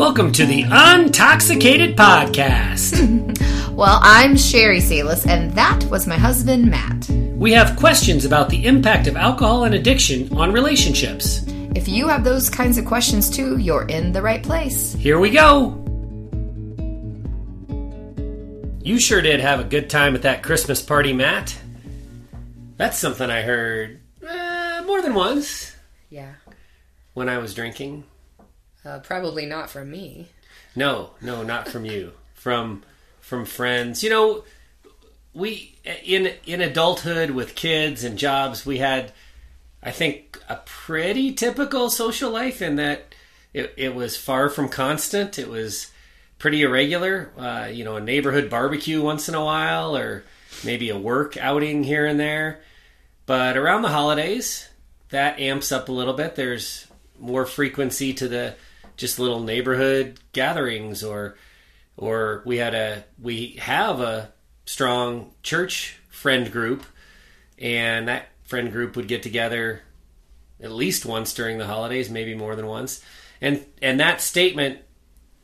Welcome to the Untoxicated Podcast. Well, I'm Sherry Salis, and that was my husband, Matt. we have questions about the impact of alcohol and addiction on relationships. If you have those kinds of questions too, you're in the right place. Here we go. You sure did have a good time at that Christmas party, Matt. That's something I heard uh, more than once Yeah. when I was drinking. Uh, probably not from me. No, no, not from you. From from friends. You know, we in in adulthood with kids and jobs, we had I think a pretty typical social life in that it, it was far from constant. It was pretty irregular. Uh, you know, a neighborhood barbecue once in a while, or maybe a work outing here and there. But around the holidays, that amps up a little bit. There's more frequency to the just little neighborhood gatherings, or or we had a we have a strong church friend group, and that friend group would get together at least once during the holidays, maybe more than once. And and that statement,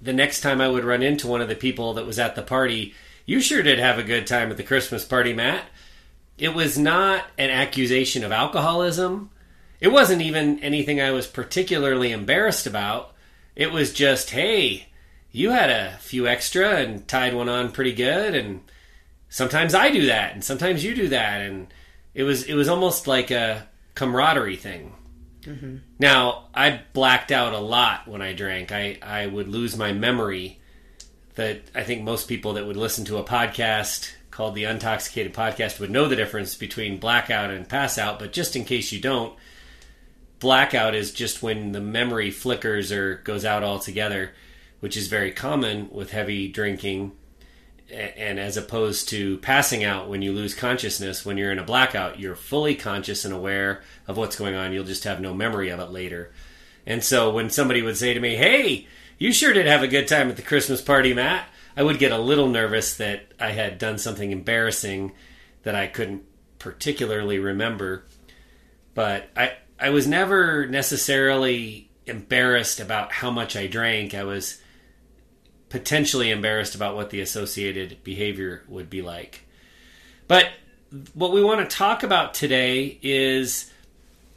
the next time I would run into one of the people that was at the party, you sure did have a good time at the Christmas party, Matt. It was not an accusation of alcoholism. It wasn't even anything I was particularly embarrassed about. It was just, hey, you had a few extra and tied one on pretty good and sometimes I do that and sometimes you do that and it was it was almost like a camaraderie thing. Mm-hmm. Now, I blacked out a lot when I drank. I, I would lose my memory. That I think most people that would listen to a podcast called the Untoxicated Podcast would know the difference between blackout and pass out. But just in case you don't, blackout is just when the memory flickers or goes out altogether, which is very common with heavy drinking. And as opposed to passing out when you lose consciousness, when you're in a blackout, you're fully conscious and aware of what's going on. You'll just have no memory of it later. And so when somebody would say to me, Hey, you sure did have a good time at the Christmas party, Matt, I would get a little nervous that I had done something embarrassing that I couldn't particularly remember. But I, I was never necessarily embarrassed about how much I drank. I was potentially embarrassed about what the associated behavior would be like. But what we want to talk about today is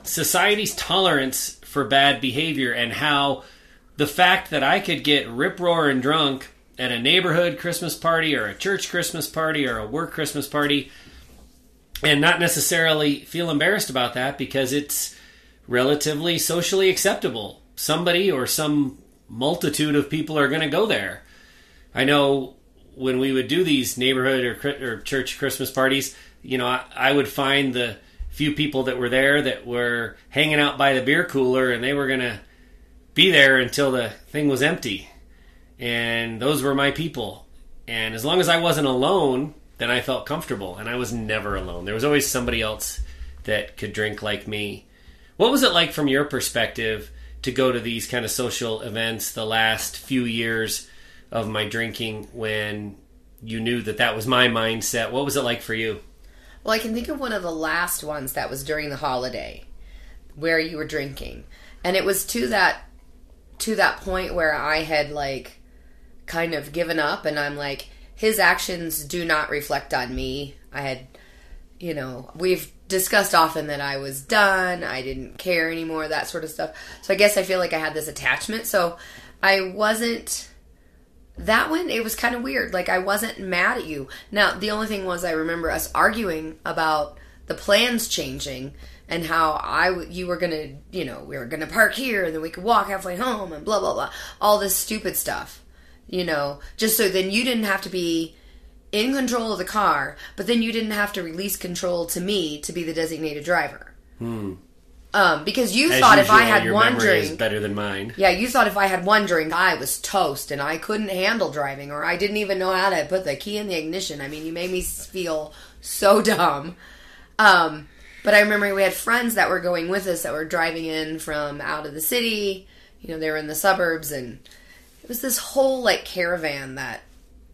society's tolerance for bad behavior and how the fact that I could get rip roaring drunk at a neighborhood Christmas party or a church Christmas party or a work Christmas party and not necessarily feel embarrassed about that because it's relatively socially acceptable. Somebody or some multitude of people are going to go there. I know when we would do these neighborhood or, or church Christmas parties, you know, I, I would find the few people that were there that were hanging out by the beer cooler and they were going to be there until the thing was empty. And those were my people. And as long as I wasn't alone, then I felt comfortable. And I was never alone. There was always somebody else that could drink like me. What was it like from your perspective to go to these kind of social events the last few years of my drinking when you knew that that was my mindset? What was it like for you? Well, I can think of one of the last ones that was during the holiday where you were drinking. And it was to that to that point where I had like kind of given up and I'm like his actions do not reflect on me. I had you know, we've discussed often that I was done, I didn't care anymore, that sort of stuff. So I guess I feel like I had this attachment. So I wasn't that one it was kind of weird like i wasn't mad at you now the only thing was i remember us arguing about the plans changing and how i you were gonna you know we were gonna park here and then we could walk halfway home and blah blah blah all this stupid stuff you know just so then you didn't have to be in control of the car but then you didn't have to release control to me to be the designated driver um because you As thought if i had your one memory drink is better than mine. yeah, you thought if I had one drink, I was toast and I couldn't handle driving, or I didn't even know how to put the key in the ignition. I mean, you made me feel so dumb. Um, but I remember we had friends that were going with us that were driving in from out of the city. You know, they were in the suburbs, and it was this whole like caravan that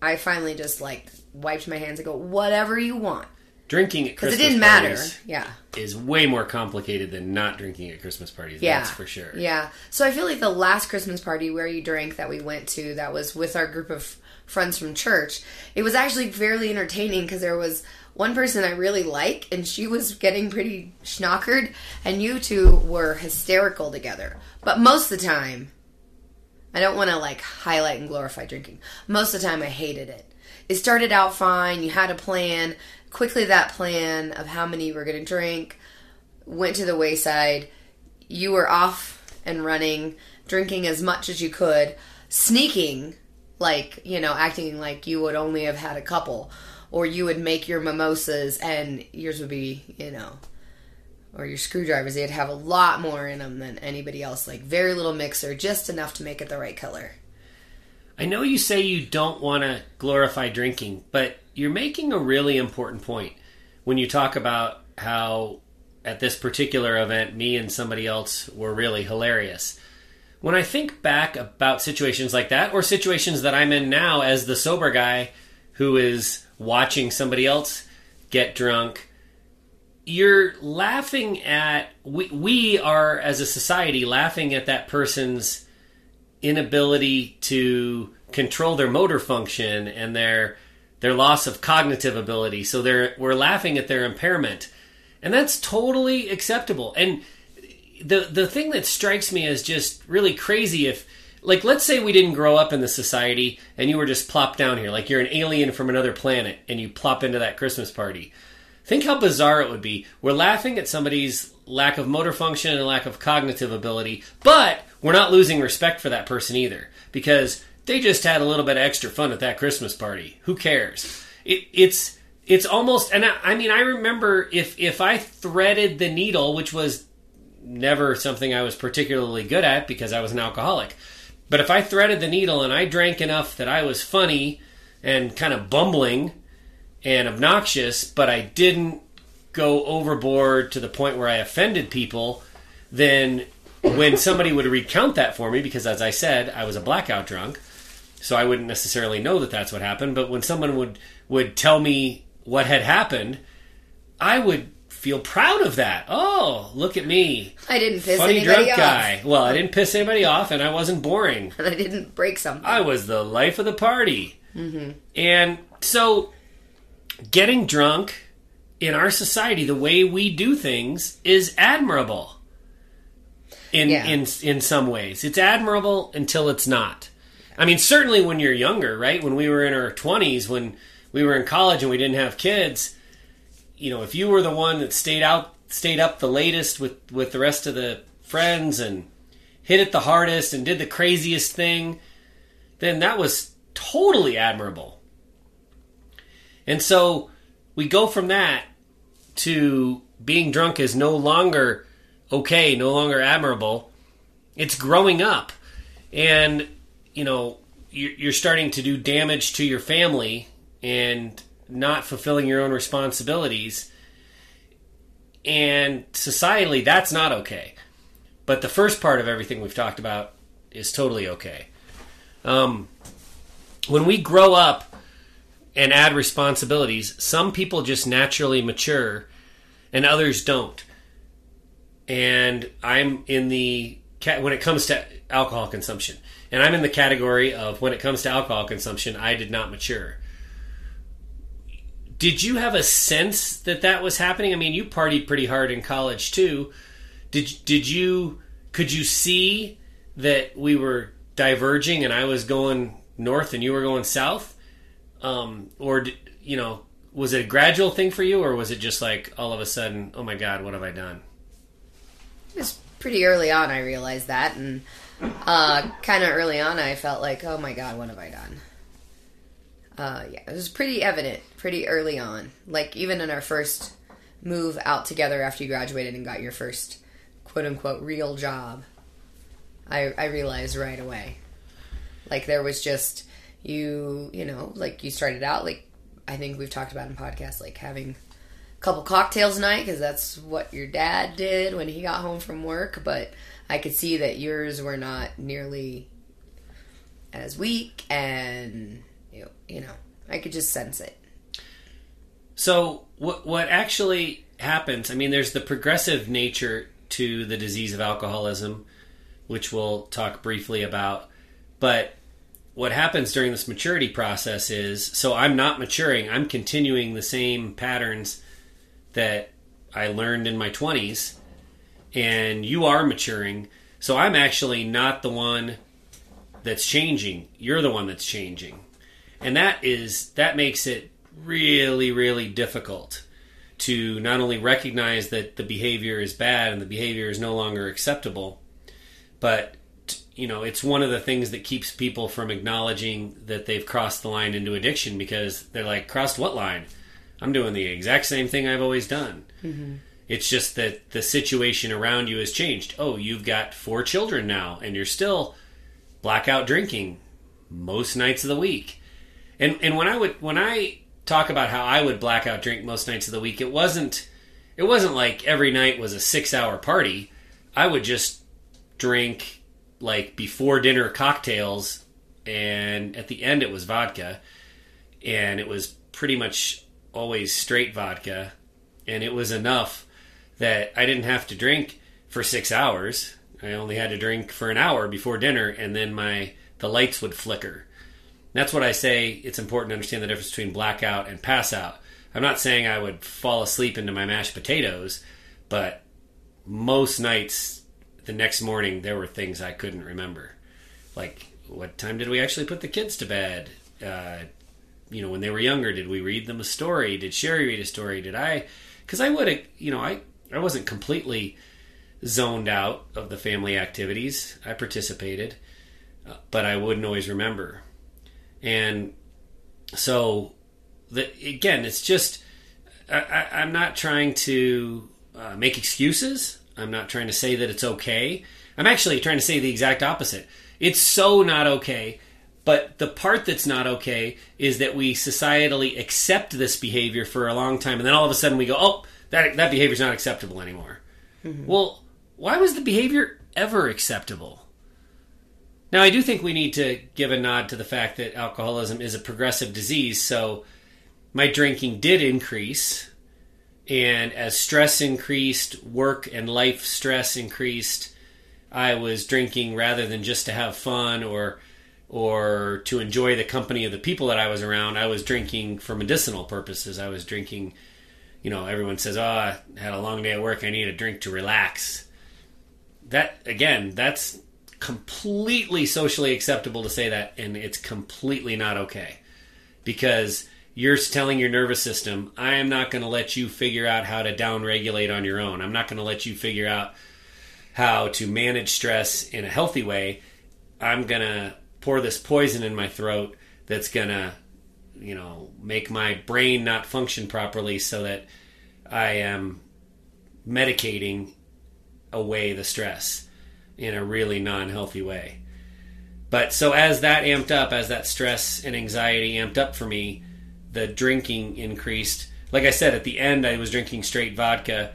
I finally just like wiped my hands and go, whatever you want. drinking at Christmas it didn't matter. parties Yeah, is way more complicated than not drinking at Christmas parties. yeah, That's for sure. Yeah. So I feel like the last Christmas party where you drank that we went to, that was with our group of friends from church. It was actually fairly entertaining because there was one person I really like, and she was getting pretty schnockered, and you two were hysterical together. But most of the time, I don't want to like highlight and glorify drinking. Most of the time, I hated it. It started out fine. You had a plan. Quickly, that plan of how many you were going to drink went to the wayside. You were off and running, drinking as much as you could, sneaking, like, you know, acting like you would only have had a couple. Or you would make your mimosas and yours would be, you know, or your screwdrivers, they'd have a lot more in them than anybody else. Like, very little mixer, just enough to make it the right color. I know you say you don't want to glorify drinking, but you're making a really important point when you talk about how at this particular event, me and somebody else were really hilarious. When I think back about situations like that, or situations that I'm in now as the sober guy who is watching somebody else get drunk, you're laughing at, we, we are as a society laughing at that person's inability to control their motor function and their their loss of cognitive ability. So they're we're laughing at their impairment. And that's totally acceptable. And the the thing that strikes me as just really crazy if like let's say we didn't grow up in the society and you were just plopped down here like you're an alien from another planet and you plop into that Christmas party. Think how bizarre it would be. We're laughing at somebody's lack of motor function and lack of cognitive ability, but we're not losing respect for that person either because they just had a little bit of extra fun at that Christmas party. Who cares? It, it's it's almost and I, I mean I remember if if I threaded the needle, which was never something I was particularly good at because I was an alcoholic. But if I threaded the needle and I drank enough that I was funny and kind of bumbling and obnoxious, but I didn't go overboard to the point where I offended people, then when somebody would recount that for me, because as I said, I was a blackout drunk, so I wouldn't necessarily know that that's what happened. But when someone would would tell me what had happened, I would feel proud of that. Oh, look at me, I didn't piss funny anybody drunk off. guy. Well, I didn't piss anybody off, and I wasn't boring. And I didn't break something. I was the life of the party. Mm-hmm. And so, getting drunk in our society, the way we do things, is admirable. In Yeah. in in some ways, it's admirable until it's not. I mean, certainly when you're younger, right? When we were in our twenties, when we were in college and we didn't have kids, you know, if you were the one that stayed out, stayed up the latest with with the rest of the friends and hit it the hardest and did the craziest thing, then that was totally admirable. And so we go from that to being drunk is no longer okay, no longer admirable. It's growing up. And, you know, you're starting to do damage to your family and not fulfilling your own responsibilities. And societally, that's not okay. But the first part of everything we've talked about is totally okay. Um, when we grow up and add responsibilities, some people just naturally mature and others don't. And I'm in the when it comes to alcohol consumption, and I'm in the category of when it comes to alcohol consumption, I did not mature. Did you have a sense that that was happening? I mean, you partied pretty hard in college too. Did did you could you see that we were diverging and I was going north and you were going south? Um, or you know, was it a gradual thing for you, or was it just like all of a sudden, oh my god, what have I done? It was pretty early on I realized that, and uh, kind of early on I felt like, oh my god, what have I done? Uh, yeah, it was pretty evident pretty early on. Like even in our first move out together after you graduated and got your first quote unquote real job, I I realized right away. Like there was just you, you know, like you started out like I think we've talked about in podcasts, like having couple cocktails night because that's what your dad did when he got home from work. But I could see that yours were not nearly as weak, and you know, you know I could just sense it. So what what actually happens? I mean, there's the progressive nature to the disease of alcoholism, which we'll talk briefly about. But what happens during this maturity process is so I'm not maturing, I'm continuing the same patterns that I learned in my 20s, and you are maturing. So I'm actually not the one that's changing. You're the one that's changing. And that is that makes it really really difficult to not only recognize that the behavior is bad and the behavior is no longer acceptable, but you know, it's one of the things that keeps people from acknowledging that they've crossed the line into addiction because they're like, crossed what line? I'm doing the exact same thing I've always done. Mm-hmm. It's just that the situation around you has changed. Oh, you've got four children now, and you're still blackout drinking most nights of the week. And and when I would when I talk about how I would blackout drink most nights of the week, it wasn't it wasn't like every night was a six hour party. I would just drink like before dinner cocktails, and at the end it was vodka, and it was pretty much always straight vodka, and it was enough that I didn't have to drink for six hours. I only had to drink for an hour before dinner, and then my the lights would flicker. That's what I say. It's important to understand the difference between blackout and pass out. I'm not saying I would fall asleep into my mashed potatoes, but most nights the next morning there were things I couldn't remember. Like what time did we actually put the kids to bed? Uh, you know, when they were younger, did we read them a story? Did Sherry read a story? Did I? Because I would have, you know, I I wasn't completely zoned out of the family activities. I participated, uh, but I wouldn't always remember. And so, the, again, it's just I, am not trying to uh, make excuses. I'm not trying to say that it's okay. I'm actually trying to say the exact opposite. It's so not okay. But the part that's not okay is that we societally accept this behavior for a long time, and then all of a sudden we go, "Oh, that that behavior's not acceptable anymore." Mm-hmm. Well, why was the behavior ever acceptable? Now, I do think we need to give a nod to the fact that alcoholism is a progressive disease. So, my drinking did increase and as stress increased, work and life stress increased, I was drinking rather than just to have fun or or to enjoy the company of the people that I was around. I was drinking for medicinal purposes. I was drinking, you know, everyone says, "Oh, I had a long day at work. I need a drink to relax." That again, that's completely socially acceptable to say that and it's completely not okay. Because you're telling your nervous system, I am not going to let you figure out how to downregulate on your own. I'm not going to let you figure out how to manage stress in a healthy way. I'm going to pour this poison in my throat that's to, you know, make my brain not function properly so that I am medicating away the stress in a really non healthy way. But so as that amped up, as that stress and anxiety amped up for me, the drinking increased. Like I said, at the end, I was drinking straight vodka.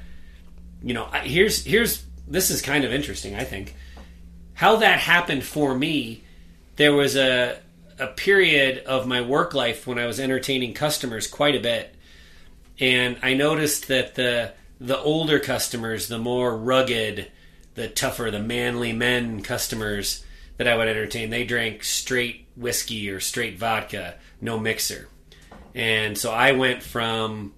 You know, here's here's this is kind of interesting. I think how that happened for me. There was a a period of my work life when I was entertaining customers quite a bit, and I noticed that the the older customers, the more rugged, the tougher, the manly men customers that I would entertain, they drank straight whiskey or straight vodka, no mixer. And so I went from,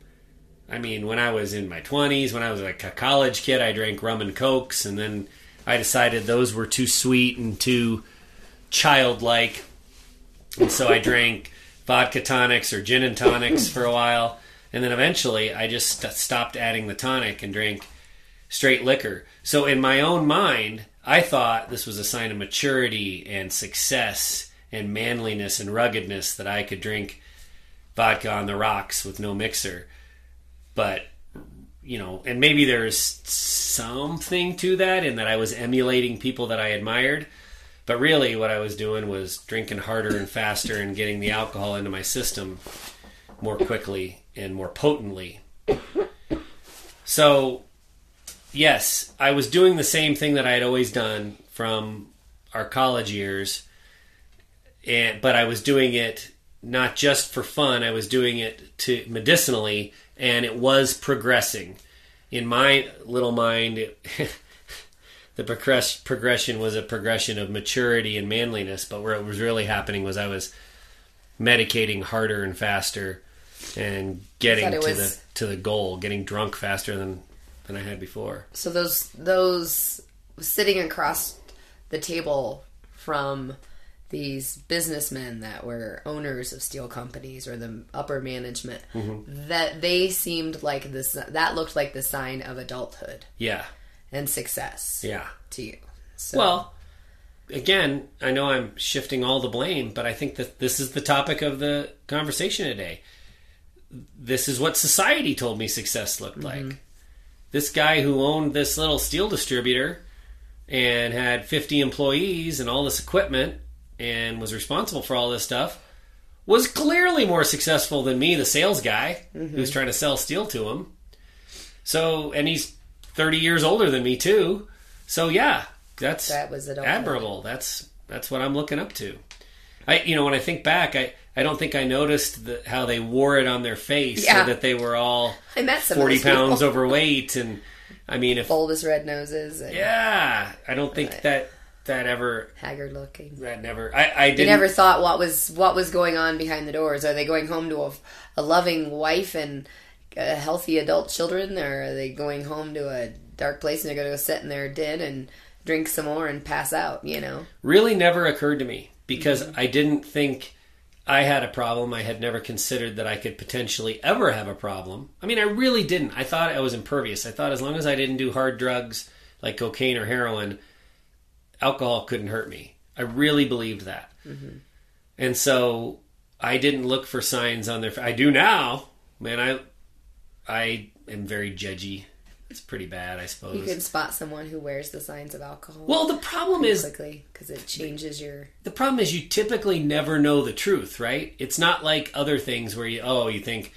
I mean, when I was in my 20s, when I was like a college kid, I drank rum and cokes, and then I decided those were too sweet and too childlike. And so I drank vodka tonics or gin and tonics for a while. And then eventually I just st- stopped adding the tonic and drank straight liquor. So in my own mind, I thought this was a sign of maturity and success and manliness and ruggedness that I could drink vodka on the rocks with no mixer. But you know, and maybe there's something to that in that I was emulating people that I admired. But really, what I was doing was drinking harder and faster and getting the alcohol into my system more quickly and more potently. So, yes, I was doing the same thing that I had always done from our college years, and but I was doing it not just for fun. I was doing it to medicinally, and it was progressing. In my little mind, it, the progress, progression was a progression of maturity and manliness. But where it was really happening was I was medicating harder and faster, and getting to was- the to the goal, getting drunk faster than than I had before. So those those sitting across the table from these businessmen that were owners of steel companies or the upper management Mm-hmm. that they seemed like this that looked like the sign of adulthood Yeah, and success yeah. to you. So Well, again, I know I'm shifting all the blame, but I think that this is the topic of the conversation today. This is what society told me success looked mm-hmm. like. This guy who owned this little steel distributor and had 50 employees and all this equipment and was responsible for all this stuff was clearly more successful than me, the sales guy mm-hmm. who's trying to sell steel to him. So, and he's 30 years older than me too. So, yeah, that's that was adulthood. admirable. That's that's what I'm looking up to. I you know when I think back, I I don't think I noticed the, how they wore it on their face Yeah. so that they were all I met forty people. pounds overweight, and I mean if bulbous red noses and yeah, I don't think that that ever haggard looking. that never I I didn't never thought what was what was going on behind the doors. Are they going home to a, a loving wife and uh, healthy adult children, or are they going home to a dark place and they're going to go sit in their den and drink some more and pass out? You know, really never occurred to me because Mm-hmm. I didn't think I had a problem. I had never considered that I could potentially ever have a problem. I mean, I really didn't. I thought I was impervious. I thought as long as I didn't do hard drugs like cocaine or heroin, alcohol couldn't hurt me. I really believed that. And so I didn't look for signs on their I do now. Man, I I am very judgy. It's pretty bad, I suppose. you can spot someone who wears the signs of alcohol well, the problem is quickly because it changes your. the problem is you typically never know the truth, right? It's not like other things where you oh you think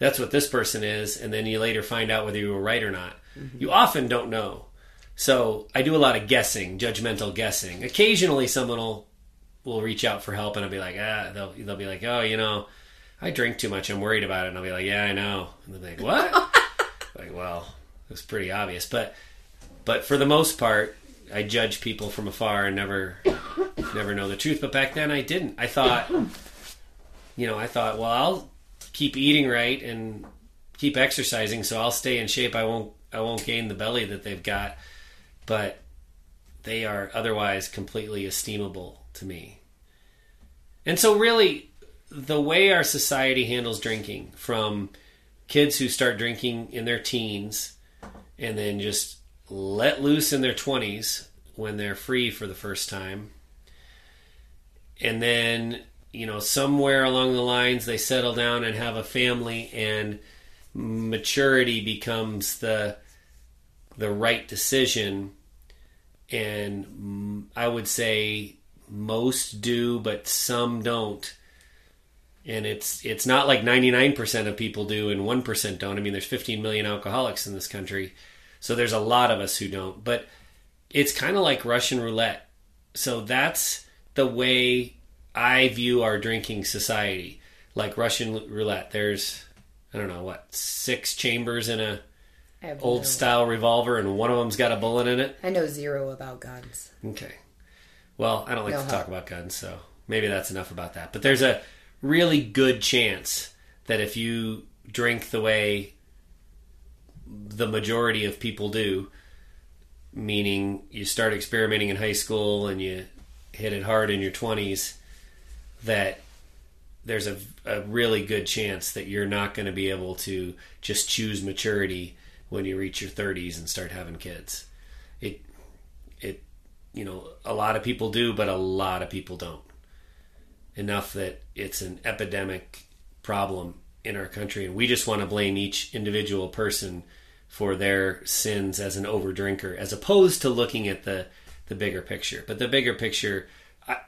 that's what this person is, and then you later find out whether you were right or not. You often don't know. So I do a lot of guessing, judgmental guessing. Occasionally, someone will will reach out for help, and I'll be like, ah, they'll they'll be like, oh, you know, I drink too much. I'm worried about it, and I'll be like, yeah, I know. And they'll be like, what? like, well, it was pretty obvious, but but for the most part, I judge people from afar and never never know the truth. But back then, I didn't. I thought, you know, I thought, well, I'll keep eating right and keep exercising, so I'll stay in shape. I won't I won't gain the belly that they've got, but they are otherwise completely esteemable to me. And so, really, the way our society handles drinking, from kids who start drinking in their teens and then just let loose in their 20s when they're free for the first time. And then, you know, somewhere along the lines they settle down and have a family and maturity becomes the the right decision and mm, I would say most do but some don't and it's it's not like 99% of people do and 1% don't. I mean, there's 15 million alcoholics in this country, so there's a lot of us who don't. But it's kind of like Russian roulette. So that's the way I view our drinking society, like Russian roulette. There's I don't know what six chambers in a old no- style revolver, and one of them's got a bullet in it. I know zero about guns. Okay. Well, I don't like No to help. talk about guns, so maybe that's enough about that. But there's a really good chance that if you drink the way the majority of people do, meaning you start experimenting in high school and you hit it hard in your 20s, that there's a, a really good chance that you're not going to be able to just choose maturity when you reach your 30s and start having kids. It it you know a lot of people do but a lot of people don't enough that it's an epidemic problem in our country and we just want to blame each individual person for their sins as an overdrinker as opposed to looking at the the bigger picture. But the bigger picture,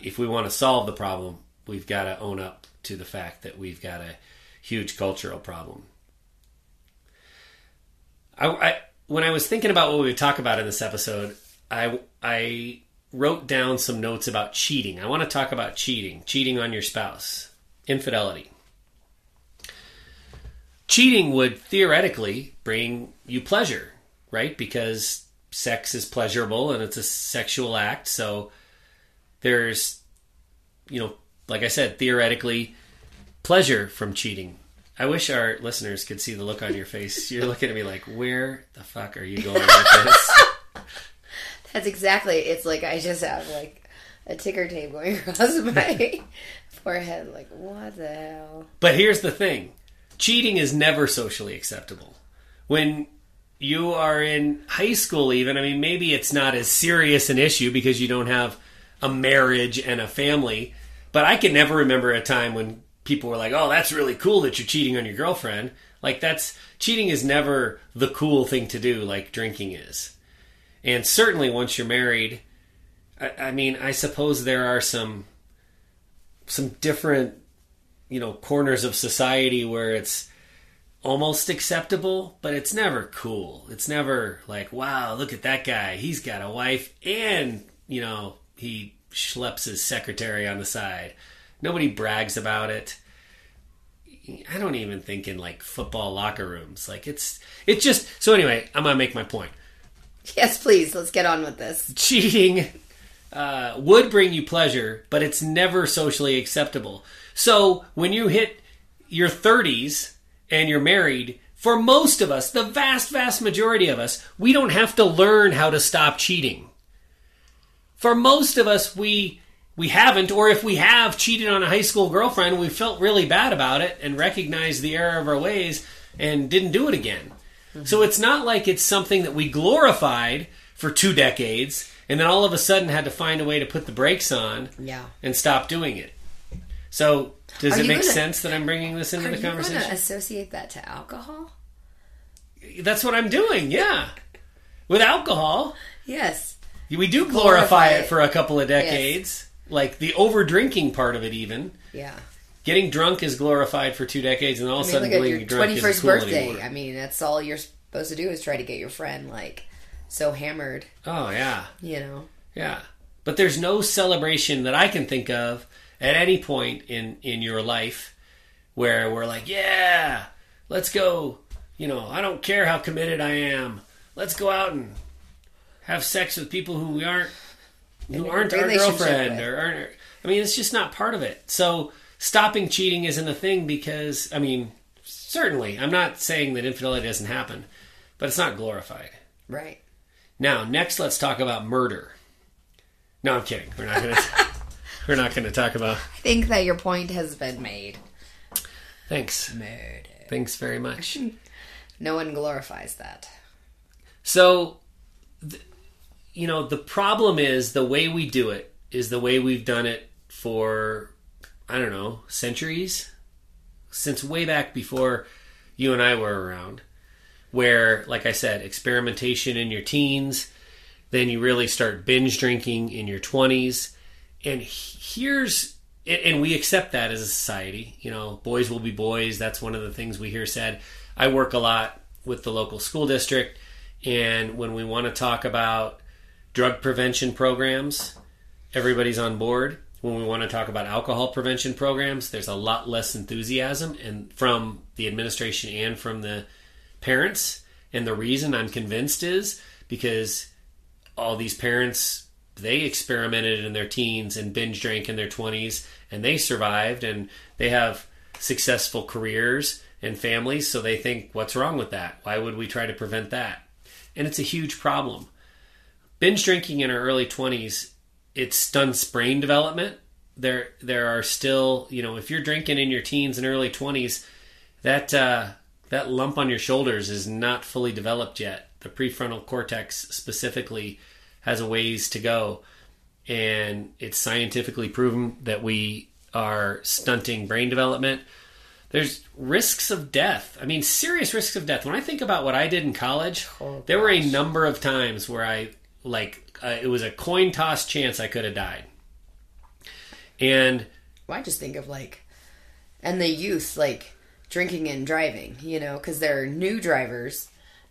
if we want to solve the problem we've got to own up to the fact that we've got a huge cultural problem. I, I when I was thinking about what we would talk about in this episode, I I wrote down some notes about cheating. I want to talk about cheating, cheating on your spouse, infidelity. Cheating would theoretically bring you pleasure, right? Because sex is pleasurable and it's a sexual act. So there's, you know, like I said, theoretically, pleasure from cheating. I wish our listeners could see the look on your face. You're looking at me like, where the fuck are you going with this? That's exactly. It's like I just have like a ticker tape going across my forehead. Like what the hell? But here's the thing cheating is never socially acceptable. When you are in high school, even, I mean, maybe it's not as serious an issue because you don't have a marriage and a family. But I can never remember a time when people were like, oh, that's really cool that you're cheating on your girlfriend. Like, that's cheating is never the cool thing to do, like drinking is. And certainly once you're married, I, I mean, I suppose there are some some different you know corners of society where it's almost acceptable, but it's never cool. It's never like, wow, look at that guy. He's got a wife and, you know, he schleps his secretary on the side. Nobody brags about it. I don't even think in like football locker rooms. Like it's it's just so anyway, I'm gonna make my point. Yes, please. Let's get on with this. Cheating uh, would bring you pleasure, but it's never socially acceptable. So when you hit your 30s and you're married, for most of us, the vast, vast majority of us, we don't have to learn how to stop cheating. For most of us, we we haven't, or if we have cheated on a high school girlfriend, we felt really bad about it and recognized the error of our ways and didn't do it again. Mm-hmm. So it's not like it's something that we glorified for two decades and then all of a sudden had to find a way to put the brakes on Yeah. and stop doing it. So does Are it make gonna- sense that I'm bringing this into the conversation? associate that to alcohol? That's what I'm doing. Yeah. With alcohol, Yes. we do glorify, Glorify it it. for a couple of decades. Like the over drinking part of it, even Yeah. Getting drunk is glorified for two decades, and all I of a sudden look at your drunk twenty isn't cool birthday. anymore. I mean, that's all you're supposed to do is try to get your friend like so hammered. Oh yeah, You know. yeah. But there's no celebration that I can think of at any point in in your life where we're like, yeah, let's go. You know, I don't care how committed I am. Let's go out and have sex with people who we aren't who aren't our girlfriend or aren't. I mean, it's just not part of it. So stopping cheating isn't a thing because I mean, certainly, I'm not saying that infidelity doesn't happen, but it's not glorified. Right. Now, next, let's talk about murder. No, I'm kidding. We're not gonna. we're not gonna talk about. I think that your point has been made. Thanks. Murder. Thanks very much. No one glorifies that. So, th- you know, the problem is the way we do it is the way we've done it for, I don't know, centuries? Since way back before you and I were around. Where, like I said, experimentation in your teens, then you really start binge drinking in your 20s. And here's, and we accept that as a society. You know, boys will be boys. That's one of the things we hear said. I work a lot with the local school district, and when we want to talk about drug prevention programs, everybody's on board. When we want to talk about alcohol prevention programs, there's a lot less enthusiasm and from the administration and from the parents. And the reason I'm convinced is because all these parents they experimented in their teens and binge drank in their 20s and they survived and they have successful careers and families so they think what's wrong with that? Why would we try to prevent that? And it's a huge problem. Binge drinking in our early 20s it stunts brain development. There there are still you know if you're drinking in your teens and early 20s that uh, that lump on your shoulders is not fully developed yet. The prefrontal cortex specifically has a ways to go. And it's scientifically proven that we are stunting brain development. There's risks of death. I mean serious risks of death. When i think about what i did in college Oh, there were a number of times where i like uh, it was a coin toss chance i could have died. And Well, I just think of like, and the youth like drinking and driving, you know, because they're new drivers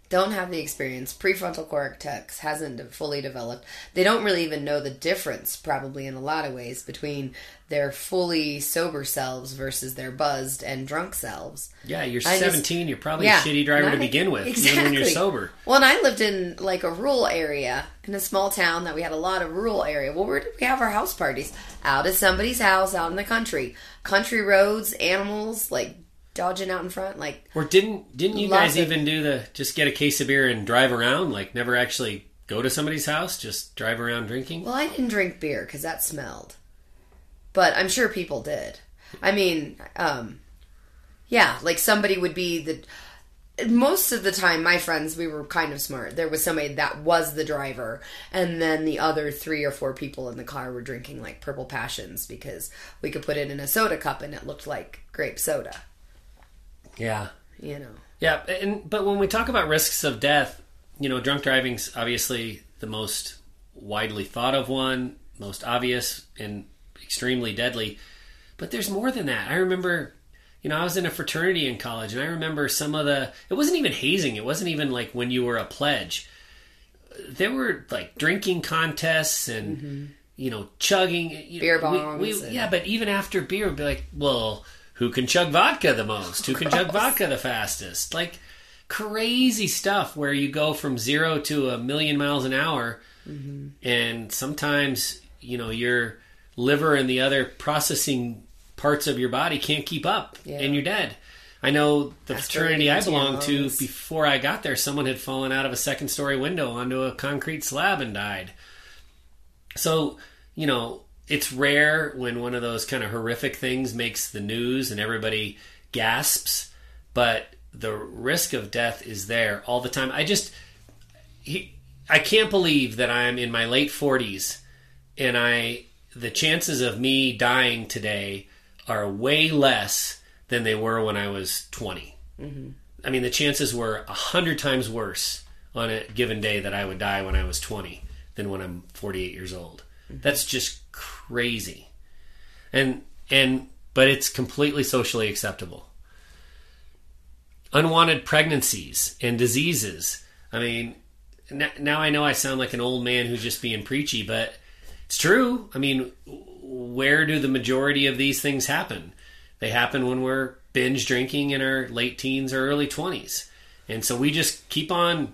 don't have the experience. Prefrontal cortex hasn't fully developed. They don't really even know the difference, probably in a lot of ways, between their fully sober selves versus their buzzed and drunk selves. Yeah, you're I just- 17. you're probably Yeah, a shitty driver to begin with, even when you're sober. Well, and I lived in like a rural area in a small town that we had a lot of rural area. Well, where did we have our house parties? Out at somebody's house, out in the country, country roads, animals like dodging out in front, like Or didn't didn't you guys even do the just get a case of beer and drive around? Like never actually go to somebody's house, just drive around drinking? Well, I didn't drink beer because that smelled, but I'm sure people did. I mean, um, yeah, like somebody would be the. Most of the time, my friends, we were kind of smart. There was somebody that was the driver, and then the other three or four people in the car were drinking like purple passions because we could put it in a soda cup and it looked like grape soda. Yeah. You know, Yeah, and but when we talk about risks of death, you know, drunk driving's obviously the most widely thought of one, most obvious and extremely deadly. But there's more than that. I remember, you know, I was in a fraternity in college and I remember some of the it wasn't even hazing, it wasn't even like when you were a pledge. There were like drinking contests and mm-hmm. you know, chugging you- Beer we- bongs we- and- yeah, but even after beer, would be like, well, who can chug vodka the most? Who can chug vodka the fastest? Like crazy stuff where you go from zero to a million miles an hour, and sometimes you know your liver and the other processing parts of your body can't keep up, Yeah. and you're dead. I know the Aspirating fraternity I belonged to before I got there, someone had fallen out of a second story window onto a concrete slab and died. So, you know, it's rare when one of those kind of horrific things makes the news and everybody gasps, but the risk of death is there all the time. I just he, I can't believe that I'm in my late 40s and I the chances of me dying today are way less than they were when I was 20. Mm-hmm. I mean, the chances were a hundred times worse on a given day that I would die when I was 20 than when I'm 48 years old. Mm-hmm. That's just crazy. And and but it's completely socially acceptable. Unwanted pregnancies and diseases. I mean, now I know I sound like an old man who's just being preachy, but it's true. I mean, where do the majority of these things happen? They happen when we're binge drinking in our late teens or early 20s. And so we just keep on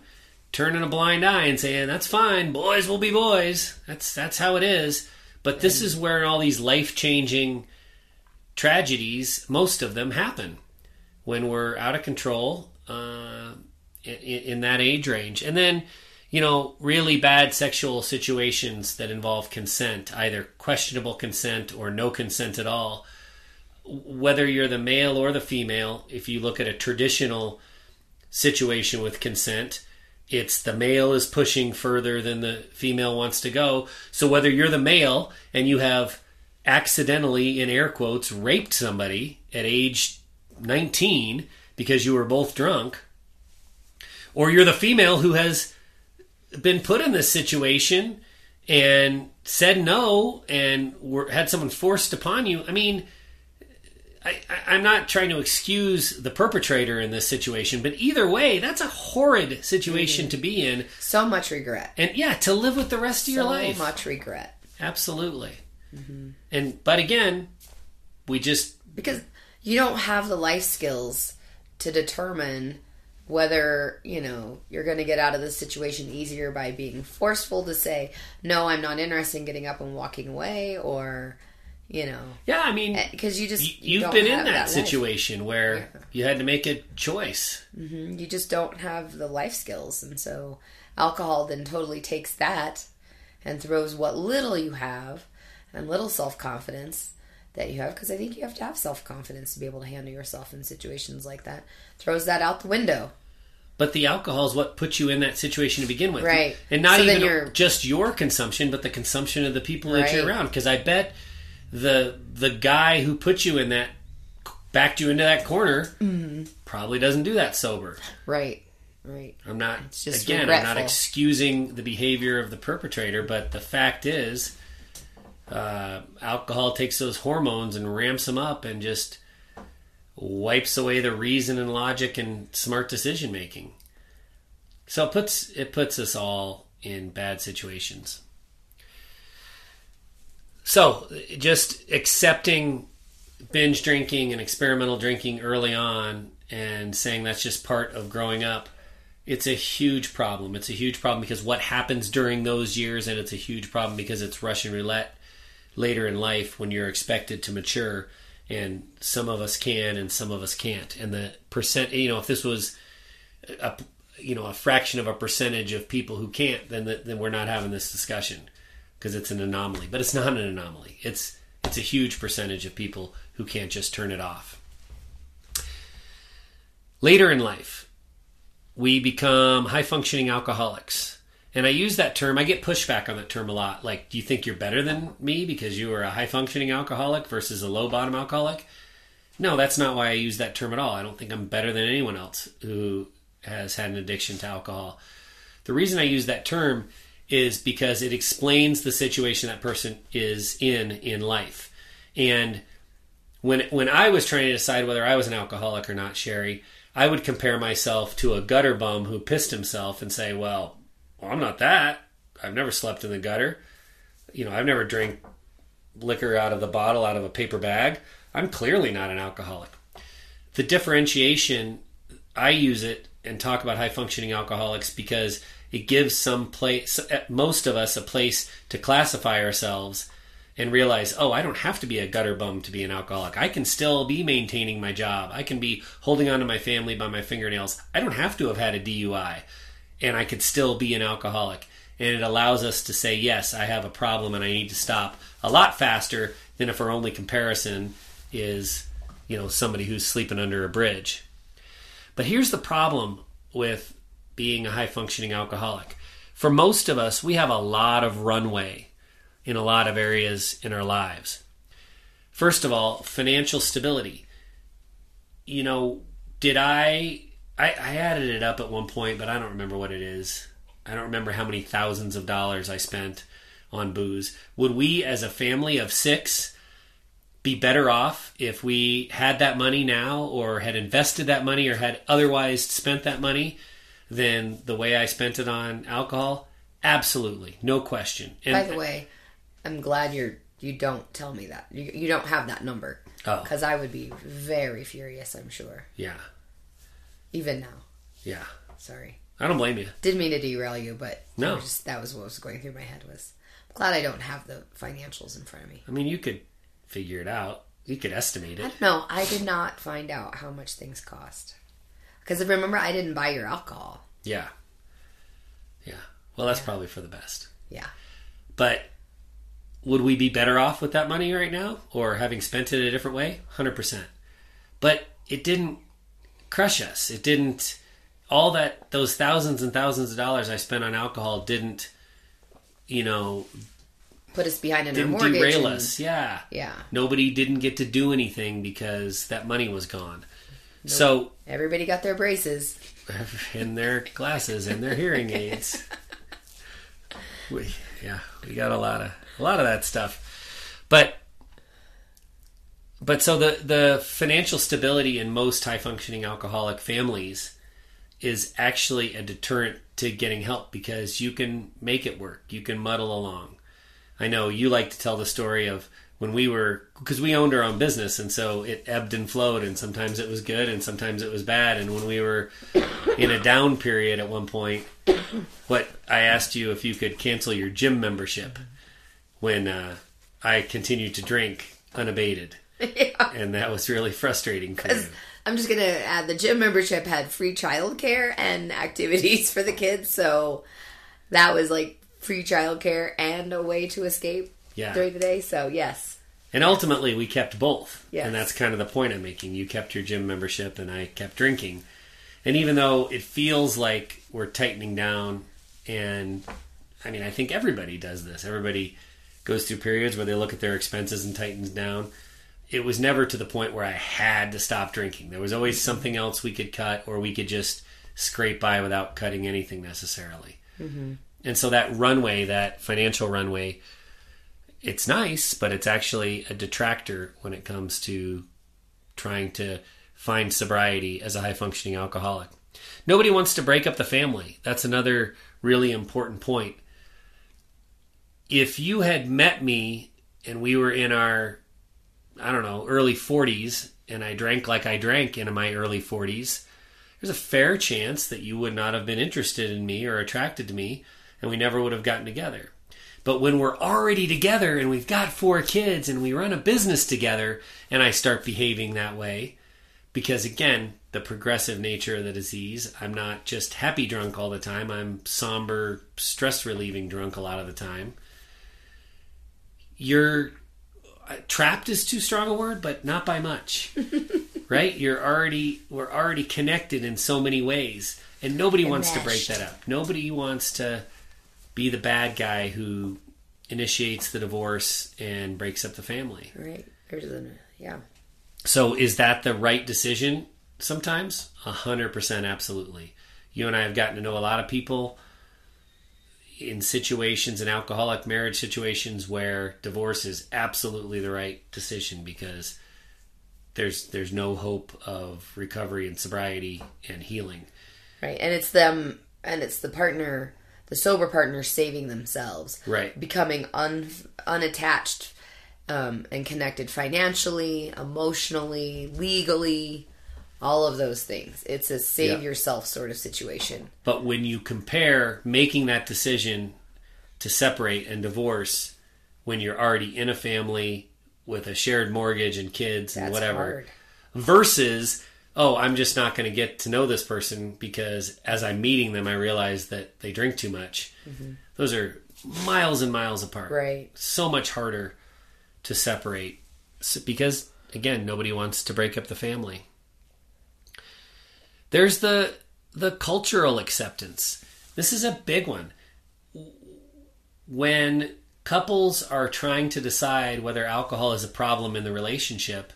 turning a blind eye and saying that's fine, boys will be boys. That's that's how it is. But this is where all these life-changing tragedies, most of them happen when we're out of control uh, in, in that age range. And then, you know, really bad sexual situations that involve consent, either questionable consent or no consent at all. Whether you're the male or the female, if you look at a traditional situation with consent, it's the male is pushing further than the female wants to go. So whether you're the male and you have accidentally, in air quotes, raped somebody at age 19 because you were both drunk, or you're the female who has been put in this situation and said no and were, had someone forced upon you. I mean, I, I'm not trying to excuse the perpetrator in this situation, but either way, that's a horrid situation mm-hmm. to be in. so much regret. And yeah, to live with the rest of your life. so much regret. Absolutely. Mm-hmm. And but again, we just because you don't have the life skills to determine whether you know you're going to get out of this situation easier by being forceful to say no i'm not interested in getting up and walking away or you know yeah, I mean, eh, because you just you you've don't been in have that, life. situation where you had to make a choice. Mm-hmm. you just don't have the life skills and so alcohol then totally takes that and throws what little you have and little self-confidence that you have because i think you have to have self-confidence to be able to handle yourself in situations like that throws that out the window But the alcohol is what puts you in that situation to begin with, Right. And not So even just your consumption, but the consumption of the people that you're around. Because I bet the the guy who put you in that backed you into that corner Mm-hmm. probably doesn't do that sober. right right I'm not just again. I'm not excusing the behavior of the perpetrator, but the fact is, uh, alcohol takes those hormones and ramps them up, and just wipes away the reason and logic and smart decision making. So it puts it puts us all in bad situations. So just accepting binge drinking and experimental drinking early on and saying that's just part of growing up, it's a huge problem. It's a huge problem because what happens during those years, and it's a huge problem because it's Russian roulette later in life when you're expected to mature. And some of us can, and some of us can't. And the percent, you know, if this was a you know a fraction of a percentage of people who can't, then then we're not having this discussion because it's an anomaly. But it's not an anomaly. It's it's a huge percentage of people who can't just turn it off. Later in life, we become high functioning alcoholics. And I use that term, I get pushback on that term a lot. Like, do you think you're better than me because you are a high functioning alcoholic versus a low bottom alcoholic? No, that's not why I use that term at all. I don't think I'm better than anyone else who has had an addiction to alcohol. The reason I use that term is because it explains the situation that person is in in life. And when when I was trying to decide whether I was an alcoholic or not, Sherry, I would compare myself to a gutter bum who pissed himself and say, "Well, well I'm not that. I've never slept in the gutter. You know, I've never drank liquor out of the bottle out of a paper bag. I'm clearly not an alcoholic." The differentiation I use it and talk about high functioning alcoholics because it gives some place, most of us, a place to classify ourselves and realize, oh, I don't have to be a gutter bum to be an alcoholic. I can still be maintaining my job. I can be holding on to my family by my fingernails. I don't have to have had a DUI, and I could still be an alcoholic. And it allows us to say, yes, I have a problem and I need to stop a lot faster than if our only comparison is, you know, somebody who's sleeping under a bridge. But here's the problem with being a high functioning alcoholic. For most of us, we have a lot of runway in a lot of areas in our lives. First of all, financial stability. You know, did I, I I added it up at one point, but I don't remember what it is. I don't remember how many thousands of dollars I spent on booze. Would we as a family of 6 be better off if we had that money now or had invested that money or had otherwise spent that money than the way I spent it on alcohol? Absolutely, no question. And, By the way, I'm glad you're you don't tell me that. You, you don't have that number. Oh. Because I would be very furious, I'm sure. Yeah. Even now. Yeah. Sorry. I don't blame you. Didn't mean to derail you, but no, just, that was what was going through my head. Was I'm glad I don't have the financials in front of me. I mean, you could figure it out. You could estimate it. No, I did not find out how much things cost. Because remember, I didn't buy your alcohol. Yeah. Yeah. Well, that's yeah. probably for the best. Yeah. But would we be better off with that money right now or having spent it a different way? 100%. But it didn't crush us. It didn't all that those thousands and thousands of dollars I spent on alcohol didn't you know put us behind in didn't mortgage derail and, us. Yeah. Yeah. Nobody didn't get to do anything because that money was gone. Nope. So everybody got their braces and their glasses and their hearing aids. we yeah, we got a lot of a lot of that stuff. But but so the the financial stability in most high functioning alcoholic families is actually a deterrent to getting help because you can make it work. You can muddle along. I know you like to tell the story of when we were because we owned our own business and so it ebbed and flowed and sometimes it was good and sometimes it was bad and when we were in a down period at one point what I asked you if you could cancel your gym membership when uh, I continued to drink unabated. Yeah. And that was really frustrating for you. I'm just gonna add the gym membership had free childcare and activities for the kids, so that was like free childcare and a way to escape yeah. during the day. So yes. And ultimately, we kept both. Yes. And that's kind of the point I'm making. You kept your gym membership, and I kept drinking. And even though it feels like we're tightening down, and I mean, I think everybody does this. Everybody goes through periods where they look at their expenses and tightens down. It was never to the point where I had to stop drinking. There was always something else we could cut, or we could just scrape by without cutting anything necessarily. Mm-hmm. And so that runway, that financial runway, it's nice, but it's actually a detractor when it comes to trying to find sobriety as a high functioning alcoholic. Nobody wants to break up the family. That's another really important point. If you had met me and we were in our, I don't know, early 40s, and I drank like I drank in my early 40s, there's a fair chance that you would not have been interested in me or attracted to me, and we never would have gotten together. But when we're already together and we've got four kids and we run a business together, and I start behaving that way, because again, the progressive nature of the disease, I'm not just happy drunk all the time, I'm somber, stress relieving drunk a lot of the time. You're uh, trapped is too strong a word, but not by much. right? You're already we're already connected in so many ways, and nobody wants to break that up. Nobody wants to be the bad guy who initiates the divorce and breaks up the family. Right. There's a yeah. So is that the right decision? Sometimes, a hundred percent, absolutely. You and I have gotten to know a lot of people in situations in alcoholic marriage situations where divorce is absolutely the right decision because there's there's no hope of recovery and sobriety and healing. Right. And it's them and it's the partner the sober partner saving themselves. Right. Becoming un, unattached um, and connected financially, emotionally, legally, all of those things. It's a save yeah. yourself sort of situation. But when you compare making that decision to separate and divorce when you're already in a family with a shared mortgage and kids and whatever hard. versus oh i'm just not going to get to know this person because as i'm meeting them i realize that they drink too much mm-hmm. those are miles and miles apart right so much harder to separate because again nobody wants to break up the family there's the the cultural acceptance. This is a big one. When couples are trying to decide whether alcohol is a problem in the relationship,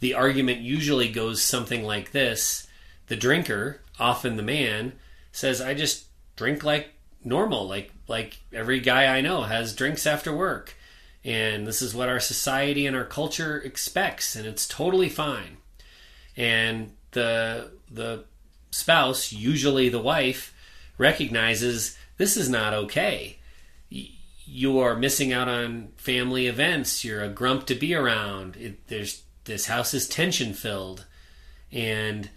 the argument usually goes something like this. The drinker, often the man, says, "I just drink like normal, like like every guy I know has drinks after work." And this is what our society and our culture expects, and it's totally fine. And the the spouse, usually the wife, recognizes this is not okay. You are missing out on family events. You're a grump to be around. It, there's this house is tension filled, and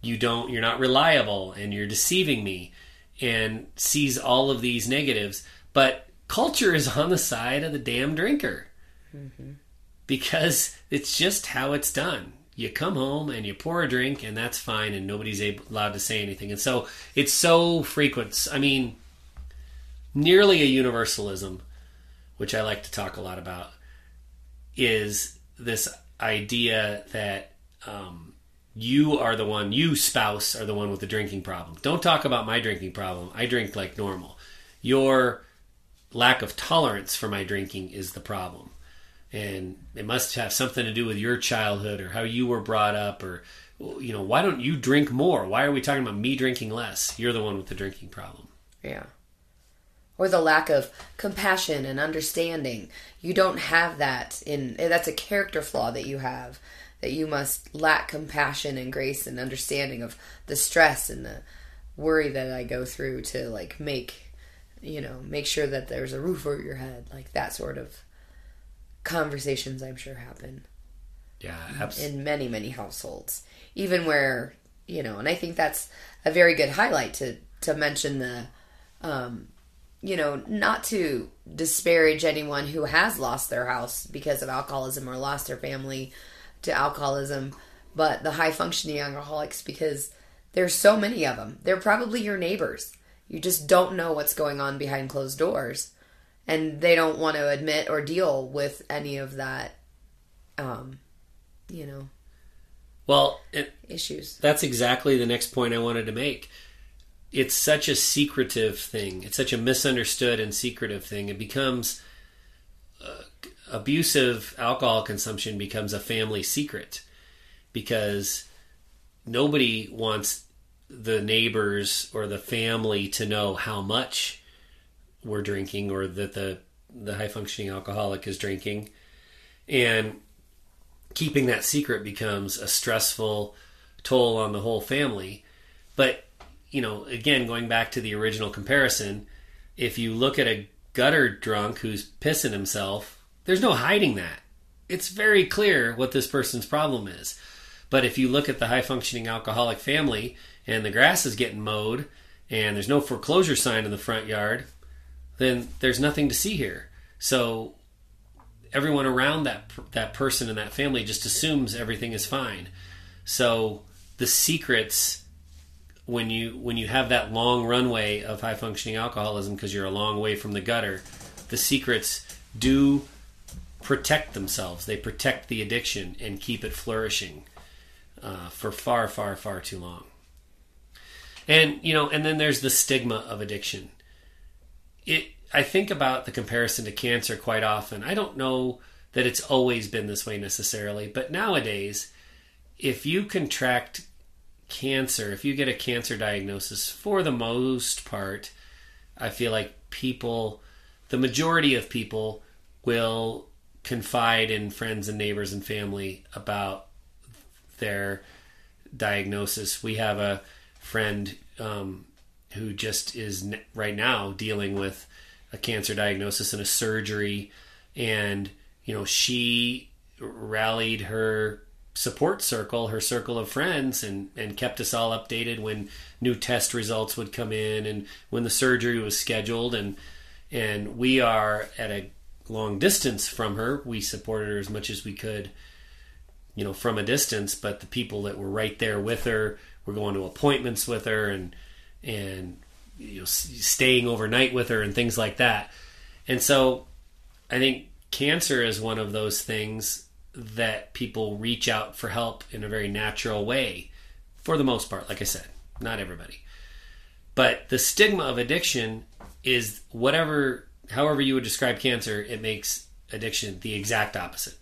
you don't. You're not reliable, and you're deceiving me, and sees all of these negatives. But culture is on the side of the damn drinker mm-hmm. because it's just how it's done you come home and you pour a drink and that's fine and nobody's able, allowed to say anything and so it's so frequent i mean nearly a universalism which i like to talk a lot about is this idea that um, you are the one you spouse are the one with the drinking problem. Don't talk about my drinking problem. I drink like normal. Your lack of tolerance for my drinking is the problem. And it must have something to do with your childhood or how you were brought up or you know why don't you drink more? Why are we talking about me drinking less? You're the one with the drinking problem. Yeah or the lack of compassion and understanding you don't have that in that's a character flaw that you have that you must lack compassion and grace and understanding of the stress and the worry that I go through to like make you know make sure that there's a roof over your head like that sort of conversations I'm sure happen. Yeah, absolutely. In many, many households. Even where, you know, and I think that's a very good highlight to to mention the um you know, not to disparage anyone who has lost their house because of alcoholism or lost their family to alcoholism, but the high functioning alcoholics because there's so many of them. They're probably your neighbors. You just don't know what's going on behind closed doors and they don't want to admit or deal with any of that um you know well it, issues that's exactly the next point i wanted to make it's such a secretive thing. It's such a misunderstood and secretive thing. It becomes uh, abusive alcohol consumption becomes a family secret because nobody wants the neighbors or the family to know how much we're drinking or that the the high functioning alcoholic is drinking. And keeping that secret becomes a stressful toll on the whole family. But you know, again, going back to the original comparison, if you look at a gutter drunk who's pissing himself, there's no hiding that. It's very clear what this person's problem is. But if you look at the high functioning alcoholic family and the grass is getting mowed and there's no foreclosure sign in the front yard, then there's nothing to see here. So everyone around that that person and that family just assumes everything is fine. So the secrets when you when you have that long runway of high functioning alcoholism because you're a long way from the gutter, the secrets do protect themselves. They protect the addiction and keep it flourishing uh, for far, far, far too long. And you know, and then there's the stigma of addiction. It I think about the comparison to cancer quite often. I don't know that it's always been this way necessarily, but nowadays, if you contract cancer, if you get a cancer diagnosis, for the most part, I feel like people, the majority of people, will confide in friends and neighbors and family about their diagnosis. We have a friend um, who just is right now dealing with a cancer diagnosis and a surgery, and you know she rallied her support circle, her circle of friends, and and kept us all updated when new test results would come in and when the surgery was scheduled, and and we are at a long distance from her. We supported her as much as we could, you know, from a distance. But the people that were right there with her were going to appointments with her and and you know staying overnight with her and things like that. And so, I think cancer is one of those things that people reach out for help in a very natural way, for the most part. Like I said, not everybody. But the stigma of addiction is whatever however you would describe cancer, it makes addiction the exact opposite.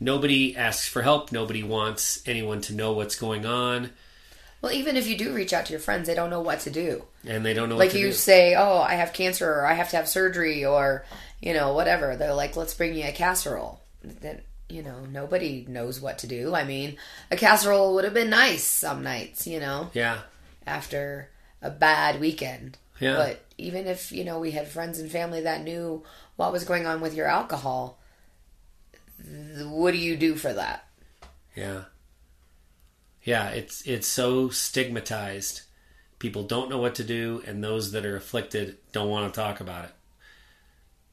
Nobody asks for help. Nobody wants anyone to know what's going on. Well, even if you do reach out to your friends, they don't know what to do. And they don't know like you do. say, oh, I have cancer or I have to have surgery or, you know, whatever. They're like, let's bring you a casserole. Then, you know, nobody knows what to do. I mean, a casserole would have been nice some nights, you know? Yeah. After a bad weekend. Yeah. But even if, you know, we had friends and family that knew what was going on with your alcohol, what do you do for that? Yeah. Yeah, it's it's so stigmatized. People don't know what to do and those that are afflicted don't want to talk about it.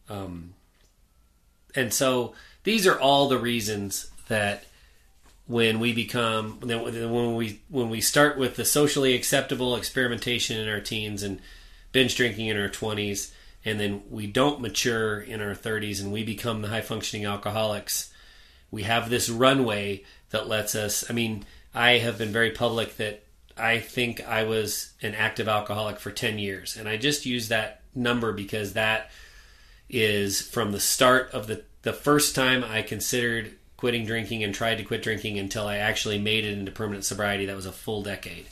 Um and so these are all the reasons that when we become when we when we start with the socially acceptable experimentation in our teens and binge drinking in our 20s and then we don't mature in our 30s and we become the high functioning alcoholics we have this runway that lets us i mean i have been very public that i think i was an active alcoholic for 10 years. And i just use that number because that is from the start of the the first time i considered quitting drinking and tried to quit drinking until i actually made it into permanent sobriety that was a full decade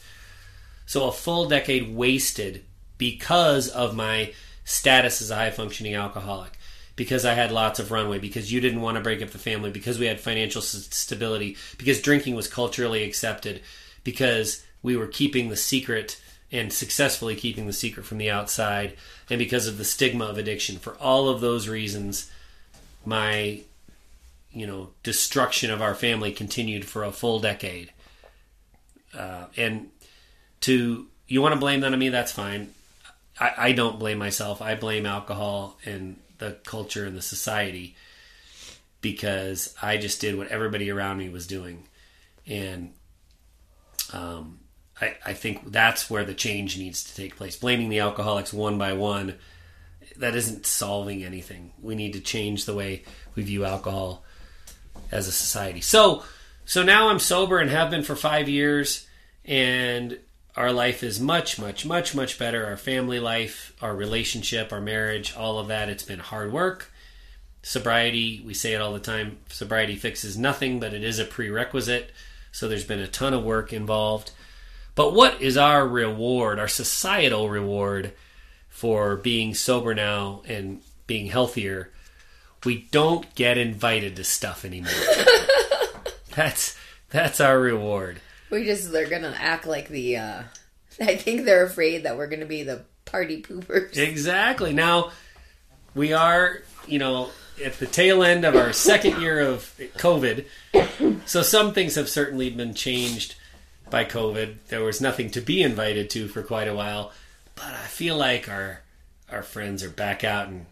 so a full decade wasted because of my status as a high functioning alcoholic because I had lots of runway, because you didn't want to break up the family, because we had financial stability, because drinking was culturally accepted, because we were keeping the secret and successfully keeping the secret from the outside, and because of the stigma of addiction. For all of those reasons, my you know destruction of our family continued for a full decade. Uh, and to you want to blame that on me? That's fine. I, I don't blame myself. I blame alcohol and the culture and the society because I just did what everybody around me was doing, and um, I, I think that's where the change needs to take place. Blaming the alcoholics one by one that isn't solving anything. We need to change the way we view alcohol as a society. So, so now I'm sober and have been for five years, and our life is much, much, much, much better. Our family life, our relationship, our marriage, all of that. It's been hard work. Sobriety, we say it all the time sobriety fixes nothing, but it is a prerequisite. So there's been a ton of work involved. But what is our reward, our societal reward for being sober now and being healthier? We don't get invited to stuff anymore. that's that's our reward. We just they're gonna act like the uh I think they're afraid that we're to be the party poopers. Exactly. Now, we are, you know, at the tail end of our second year of COVID. So some things have certainly been changed by COVID. There was nothing to be invited to for quite a while, but I feel like our our friends are back out and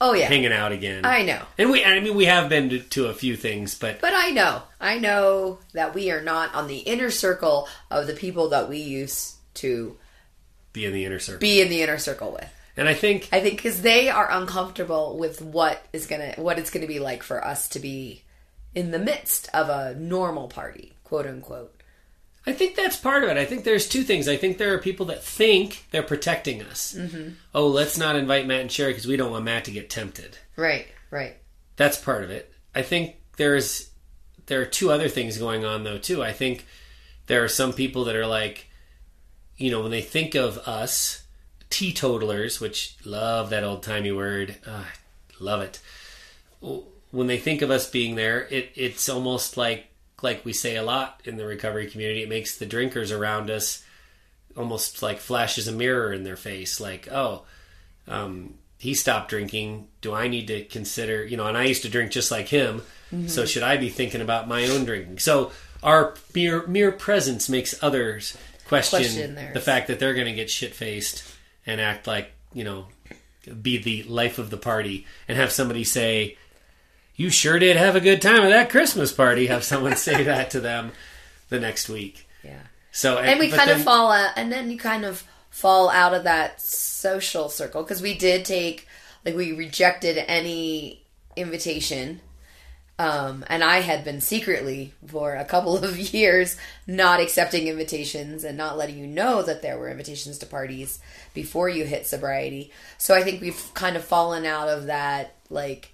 Oh yeah, hanging out again. I know. And we I mean we have been to, to a few things, but But I know, I know that we are not on the inner circle of the people that we used to be in the inner circle. be in the inner circle with. and I think I think because they are uncomfortable with what is gonna, what it's gonna be like for us to be in the midst of a normal party, quote unquote. I think that's part of it. I think there's two things. I think there are people that think they're protecting us. Mm-hmm. Oh, let's not invite Matt and Sherry because we don't want Matt to get tempted. Right, right. That's part of it. I think there's there are two other things going on though too. I think there are some people that are like, you know, when they think of us teetotalers, which love that old timey word, uh, love it. When they think of us being there, it it's almost like like we say a lot in the recovery community. It makes the drinkers around us almost like flashes a mirror in their face, like, oh, um, he stopped drinking. Do I need to consider, you know, and I used to drink just like him. So should I be thinking about my own drinking? So our mere, mere presence makes others question, Question the fact that they're going to get shit faced and act like, you know, be the life of the party and have somebody say, you sure did have a good time at that Christmas party. Have someone say that to them the next week. Yeah. So and we but kind of fall out and then you kind of fall out of that social circle because we did take like we rejected any invitation um, and i had been secretly for a couple of years not accepting invitations and not letting you know that there were invitations to parties before you hit sobriety so i think we've kind of fallen out of that like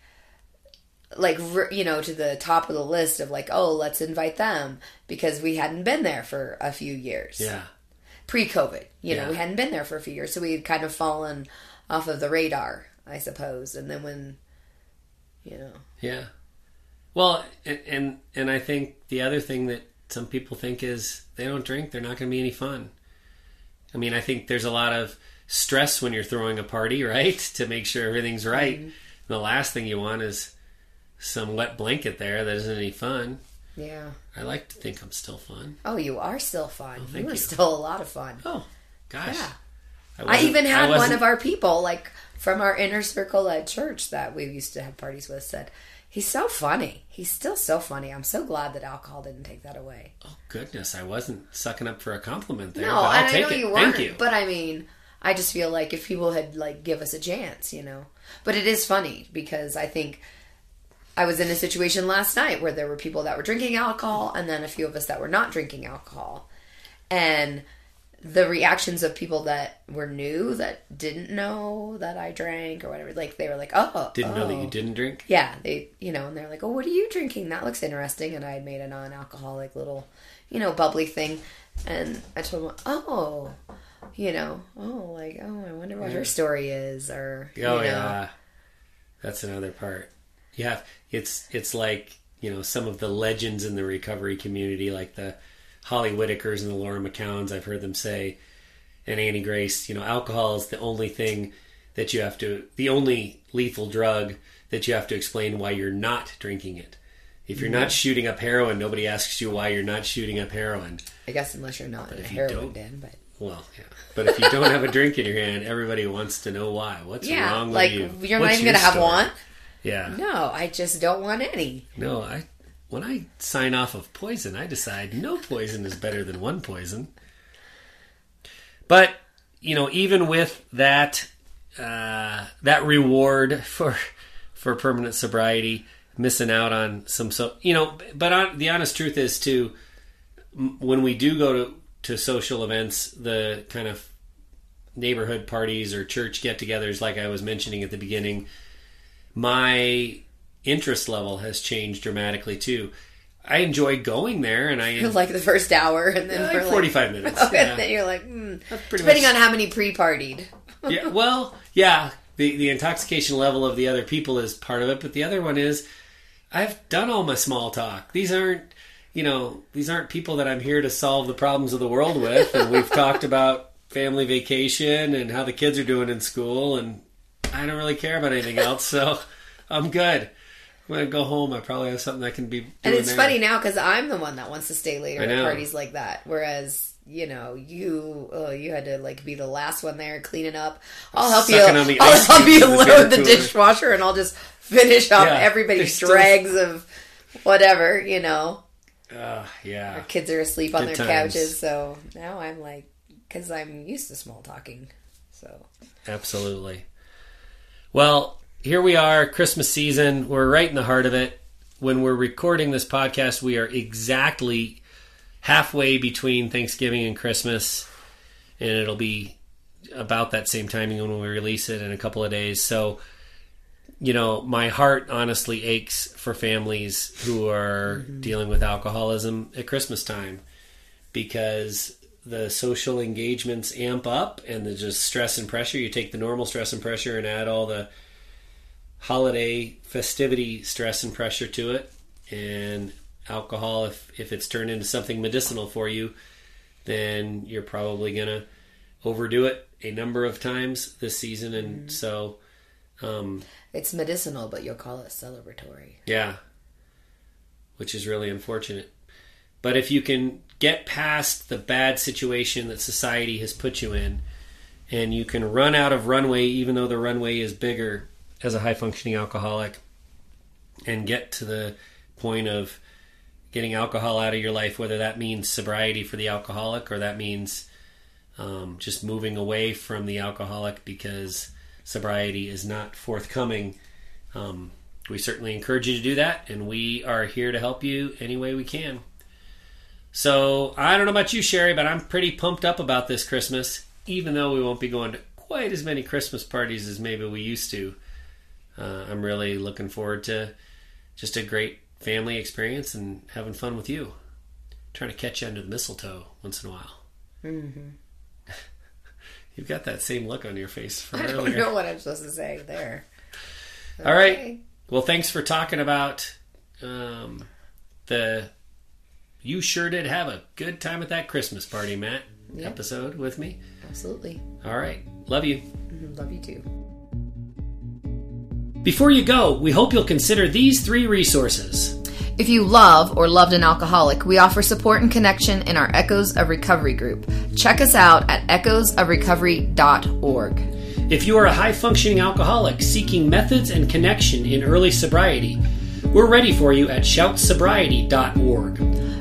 like you know to the top of the list of like oh let's invite them because we hadn't been there for a few years Yeah. pre-covid you know we hadn't been there for a few years so we had kind of fallen off of the radar i suppose and then when you know Yeah. Well, and, and and I think the other thing that some people think is they don't drink, they're not going to be any fun. I mean, I think there's a lot of stress when you're throwing a party, right? To make sure everything's right. Mm-hmm. The last thing you want is some wet blanket there that isn't any fun. yeah I like to think I'm still fun. oh you are still fun oh, thank you are you. still a lot of fun Oh, gosh. yeah i wasn't- even had one of our people like from our inner circle at church that we used to have parties with said he's so funny he's still so funny i'm so glad that alcohol didn't take that away Oh goodness, I wasn't sucking up for a compliment there. No, but I'll and I know it. you weren't. you. But I mean, I just feel like if people had like give us a chance, you know. But it is funny because I think I was in a situation last night where there were people that were drinking alcohol and then a few of us that were not drinking alcohol. And the reactions of people that were new that didn't know that I drank or whatever, like they were like, "Oh, Didn't know that oh." you didn't drink. Yeah, they, you know, and they're like, "Oh, what are you drinking? That looks interesting." And I had made a non-alcoholic little, you know, bubbly thing, and I told them, "Oh, you know, oh, like, oh, I wonder what her story is," or, Oh you know, yeah, that's another part. Yeah, it's it's like you know some of the legends in the recovery community, like the Holly Whitakers and the Laura McKowens. I've heard them say, and Annie Grace. You know, alcohol is the only thing that you have to, the only lethal drug that you have to explain why you're not drinking it. If you're not mm-hmm. shooting up heroin, nobody asks you why you're not shooting up heroin. I guess unless you're not in a if you heroin don't- den, but Well, yeah. But if you don't have a drink in your hand, everybody wants to know why. What's yeah, wrong with like you? you're What's not even your gonna have story? one. Yeah. No, I just don't want any. No, I when I sign off of poison, I decide no poison is better than one poison. But you know, even with that uh, that reward for for permanent sobriety, missing out on some so you know, but on, the honest truth is too, when we do go to to social events, the kind of neighborhood parties or church get-togethers, like I was mentioning at the beginning, my interest level has changed dramatically too. I enjoy going there, and I like the first hour, and then like we're like, 45 minutes. and yeah. then you're like, hmm. pretty depending much- on how many pre-partied. yeah, well, yeah, the the intoxication level of the other people is part of it, but the other one is I've done all my small talk. These aren't, you know, these aren't people that I'm here to solve the problems of the world with. And we've talked about family vacation and how the kids are doing in school, and I don't really care about anything else. So I'm good. I'm gonna go home. I probably have something I can be. And it's there. funny now because I'm the one that wants to stay later at parties like that. Whereas, you know, you oh, you had to like be the last one there cleaning up. I'll help Sucking you. I'll help you in the load the dishwasher, and I'll just finish off Yeah, everybody's there's still- of whatever. You know, Uh, yeah. kids are asleep on Good their times. couches, so now I'm like, because I'm used to small talking. So Absolutely. Well, here we are, Christmas season. We're right in the heart of it. When we're recording this podcast, we are exactly halfway between Thanksgiving and Christmas, and it'll be about that same timing when we release it in a couple of days. So, you know, my heart honestly aches for families who are mm-hmm. dealing with alcoholism at Christmas time because the social engagements amp up and the just stress and pressure. You take the normal stress and pressure and add all the holiday festivity stress and pressure to it. And alcohol, if, if it's turned into something medicinal for you, then you're probably going to overdo it a number of times this season. And so, um, it's medicinal, but you'll call it celebratory. yeah. Which is really unfortunate. But if you can get past the bad situation that society has put you in, and you can run out of runway, even though the runway is bigger as a high functioning alcoholic, and get to the point of getting alcohol out of your life, whether that means sobriety for the alcoholic or that means um, just moving away from the alcoholic because sobriety is not forthcoming. Um, we certainly encourage you to do that, and we are here to help you any way we can. So, I don't know about you, Sherry, but I'm pretty pumped up about this Christmas, even though we won't be going to quite as many Christmas parties as maybe we used to. Uh, I'm really looking forward to just a great family experience and having fun with you. Trying to catch you under the mistletoe once in a while. Mm-hmm. You've got that same look on your face from I don't know what I'm supposed to say there. All right. Okay. Well, thanks for talking about um, the. You sure did have a good time at that Christmas party, Matt. Yeah. Episode with me. Absolutely. All right. Love you. Mhm. Love you too. Before you go, we hope you'll consider these three resources. If you love or loved an alcoholic, we offer support and connection in our Echoes of Recovery group. Check us out at echoesofrecovery.org. If you are a high functioning alcoholic seeking methods and connection in early sobriety, we're ready for you at shoutsobriety.org.